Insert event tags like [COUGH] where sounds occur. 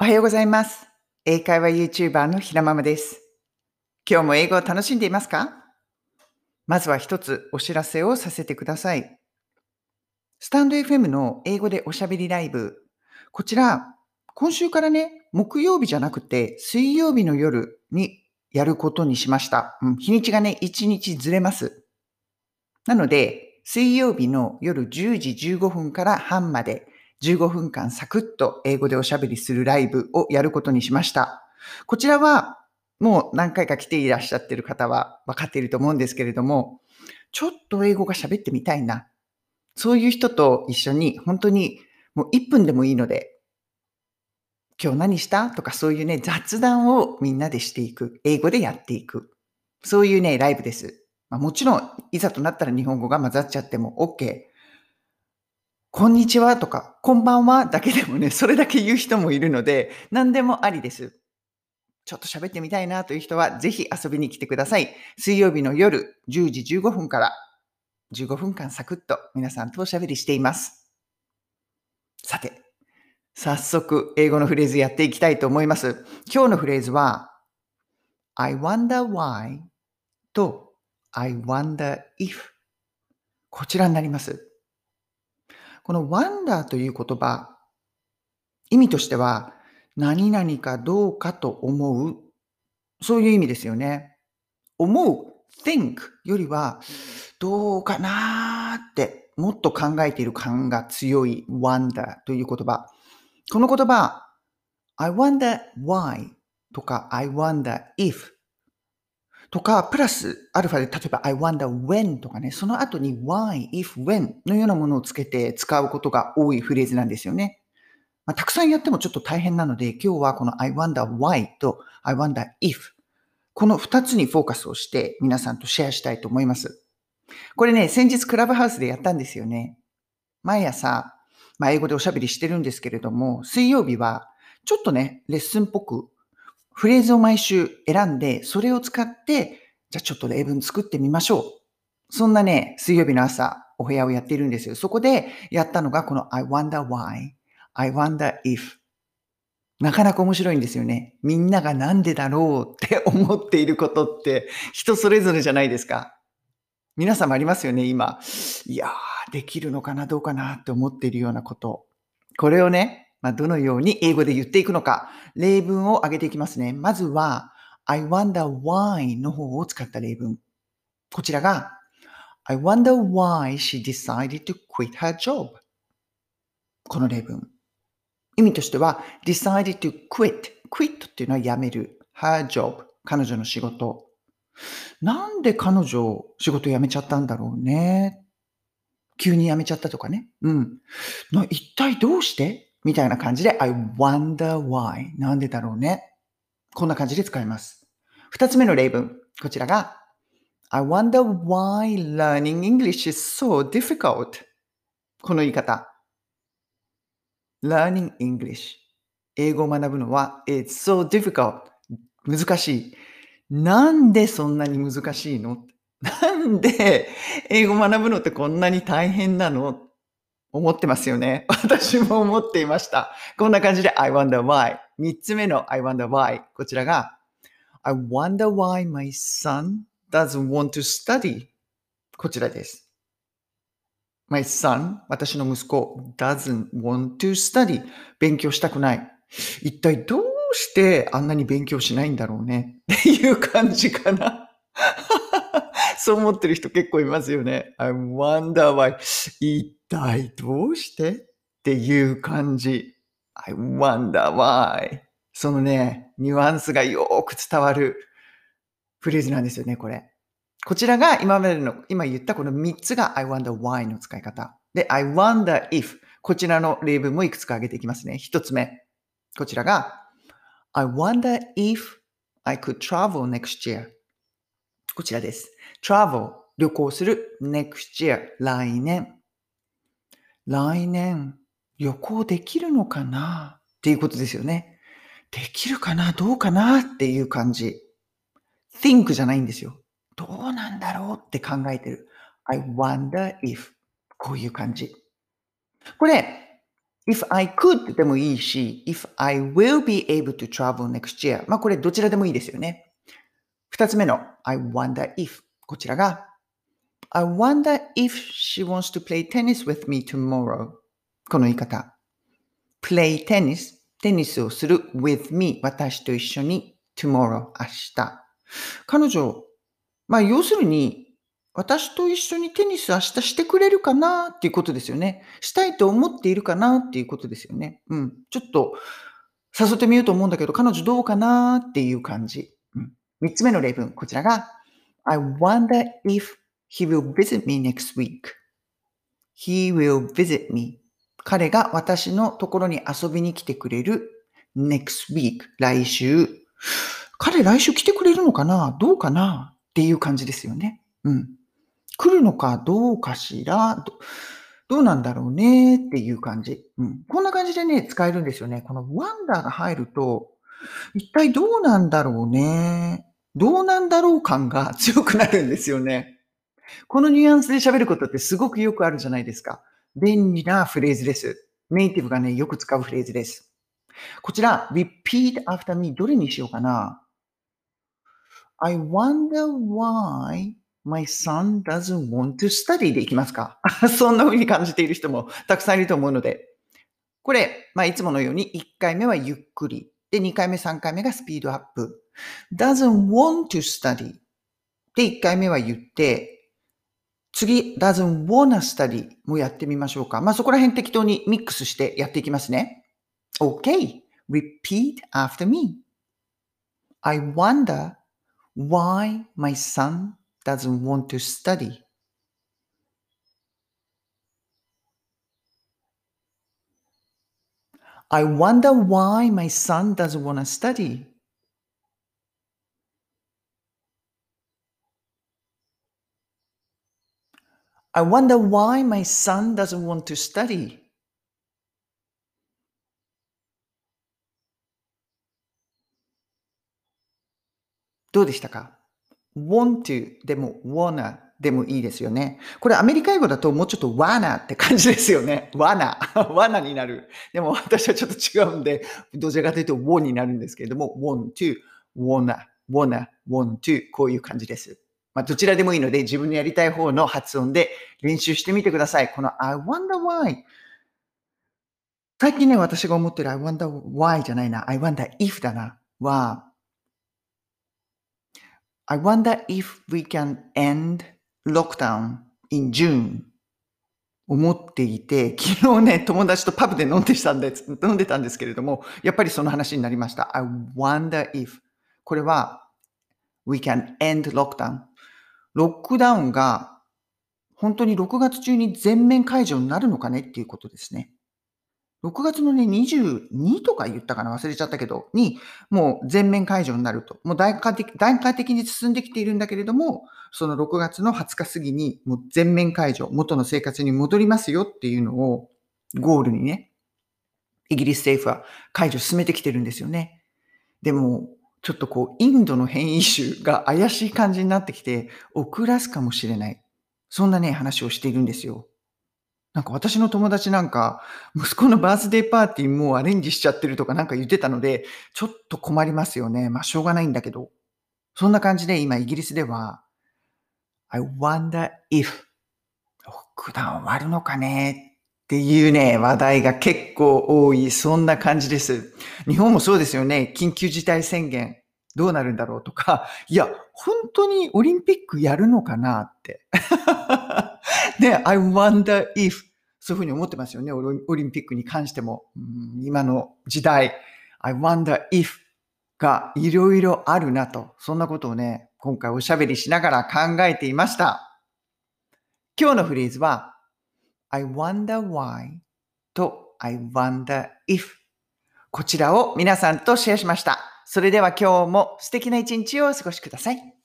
おはようございます。英会話 YouTuber のひらままです。今日も英語を楽しんでいますか？まずは一つお知らせをさせてください。スタンド FM の英語でおしゃべりライブ。こちら、今週からね、木曜日じゃなくて水曜日の夜にやることにしました。うん、日にちがね、1日ずれます。なので、水曜日の夜10時15分から半まで15分間サクッと英語でおしゃべりするライブをやることにしました。こちらはもう何回か来ていらっしゃってる方は分かっていると思うんですけれども、ちょっと英語が喋ってみたいな。そういう人と一緒に本当にもう1分でもいいので、今日何した？とかそういうね、雑談をみんなでしていく。英語でやっていく。そういうね、ライブです。まあ、もちろん、いざとなったら日本語が混ざっちゃっても OK。こんにちはとか、こんばんはだけでもね、[LAUGHS] それだけ言う人もいるので、何でもありです。ちょっと喋ってみたいなという人は、ぜひ遊びに来てください。水曜日の夜10時15分から15分間サクッと皆さんとおしゃべりしています。さて、早速英語のフレーズやっていきたいと思います。今日のフレーズは、I wonder why と I wonder if こちらになります。この wonder という言葉、意味としては、何々かどうかと思う。そういう意味ですよね。思う、think よりは、どうかなーって、もっと考えている感が強い wonder という言葉。この言葉、I wonder why とか I wonder if とか、プラスアルファで、例えば I wonder when とかね、その後に why, if, when のようなものをつけて使うことが多いフレーズなんですよね。まあ、たくさんやってもちょっと大変なので、今日はこの I wonder why と I wonder if この二つにフォーカスをして皆さんとシェアしたいと思います。これね、先日クラブハウスでやったんですよね。毎朝、まあ、英語でおしゃべりしてるんですけれども、水曜日はちょっとね、レッスンっぽくフレーズを毎週選んで、それを使って、じゃあちょっと例文作ってみましょう。そんなね、水曜日の朝、お部屋をやっているんですよ。そこでやったのがこの I wonder why, I wonder if なかなか面白いんですよね。みんながなんでだろうって思っていることって人それぞれじゃないですか。皆様ありますよね、今。いやー、できるのかな、どうかなって思っているようなこと。これをね、まあ、どのように英語で言っていくのか、例文を挙げていきますね。まずは、I wonder why の方を使った例文。こちらが、I wonder why she decided to quit her job. この例文。意味としては、decided to quit. quit っていうのは辞める。her job. 彼女の仕事。なんで彼女仕事辞めちゃったんだろうね。急に辞めちゃったとかね。うん。な一体どうして？みたいな感じで I wonder why なんでだろうね。こんな感じで使います。二つ目の例文。こちらが I wonder why learning English is so difficult この言い方。learning English 英語を学ぶのは it's so difficult 難しい。なんでそんなに難しいの？なんで英語学ぶのってこんなに大変なの？思ってますよね。[LAUGHS] 私も思っていました。こんな感じで I wonder why。三つ目の I wonder why。こちらが I wonder why my son doesn't want to study。こちらです。My son、私の息子 doesn't want to study。勉強したくない。一体どうしてあんなに勉強しないんだろうねっていう感じかな。そう思ってる人結構いますよね。I wonder why. 一体どうしてっていう感じ。I wonder why. そのね、ニュアンスがよく伝わるフレーズなんですよね、これ。こちらが今までの、今言ったこの3つが I wonder why の使い方。で、I wonder if こちらの例文もいくつか挙げていきますね。1つ目。こちらが I wonder if I could travel next year. こちらです。Travel 旅行する next year 来年。来年旅行できるのかな？っていうことですよね。できるかな？どうかな？っていう感じ。think じゃないんですよ。どうなんだろう？って考えてる。I wonder if こういう感じ。これ、if I could でもいいし、if I will be able to travel next year まあこれどちらでもいいですよね。二つ目の I wonder if こちらが I wonder if she wants to play tennis with me tomorrow この言い方 play tennis テニスをする with me 私と一緒に tomorrow 明日彼女まあ要するに私と一緒にテニス明日してくれるかな？っていうことですよね。したいと思っているかな？っていうことですよね。うん。ちょっと誘ってみようと思うんだけど、彼女どうかな？っていう感じ。うん。三つ目の例文、こちらが I wonder if he will visit me next week.He will visit me. 彼が私のところに遊びに来てくれる next week. 来週。彼来週来てくれるのかな？どうかな？っていう感じですよね。うん。来るのかどうかしら？どうなんだろうね？っていう感じ。うん。こんな感じでね、使えるんですよね。この wonder が入ると、一体どうなんだろうね？どうなんだろう感が強くなるんですよね。このニュアンスで喋ることってすごくよくあるじゃないですか。便利なフレーズです。ネイティブがね、よく使うフレーズです。こちら、repeat after me どれにしようかな ?I wonder why My son doesn't want to study でいきますか [LAUGHS] そんな風に感じている人もたくさんいると思うので、これ、まあ、いつものように1回目はゆっくり。で、2回目、3回目がスピードアップ。Doesn't want to study で1回目は言って、次、doesn't wanna study もやってみましょうか。まあ、そこら辺適当にミックスしてやっていきますね。OK. Repeat after me. I wonder why my son doesn't want to study. I wonder why my son doesn't want to study. I wonder why my son doesn't want to study. どうでしたか want to でも wanna でもいいですよね。これアメリカ英語だともうちょっと wanna って感じですよね。wanna。wanna になる。でも私はちょっと違うんで、どちらかというと w a n になるんですけれども、want to, wanna, wanna, want to こういう感じです。まあ、どちらでもいいので自分のやりたい方の発音で練習してみてください。この I wonder why 最近ね、私が思ってる I wonder why じゃないな。I wonder if だな。は、I wonder if we can end lockdown in June 思っていて、昨日ね、友達とパブで飲んでたんで飲んでたんですけれども、やっぱりその話になりました。I wonder if これは we can end lockdown ロックダウンが本当に6月中に全面解除になるのかね？っていうことですね。6月のね、22とか言ったかな？忘れちゃったけど、に、もう全面解除になると。もう段階的段階的に進んできているんだけれども、その6月の20日過ぎに、もう全面解除、元の生活に戻りますよっていうのを、ゴールにね、イギリス政府は解除進めてきてるんですよね。でも、ちょっとこう、インドの変異種が怪しい感じになってきて、遅らすかもしれない。そんなね、話をしているんですよ。なんか私の友達なんか、息子のバースデーパーティーもうアレンジしちゃってるとかなんか言ってたので、ちょっと困りますよね。まあしょうがないんだけど。そんな感じで今イギリスでは、I wonder if ロックダウン終わるのかねっていうね、話題が結構多い。そんな感じです。日本もそうですよね。緊急事態宣言どうなるんだろうとか、いや、本当にオリンピックやるのかなって。[LAUGHS] ね、I wonder if そういうふうに思ってますよね。オリンピックに関しても。今の時代、I wonder if がいろいろあるなと。そんなことをね、今回おしゃべりしながら考えていました。今日のフレーズは、I wonder why と I wonder if こちらを皆さんとシェアしました。それでは今日も素敵な一日をお過ごしください。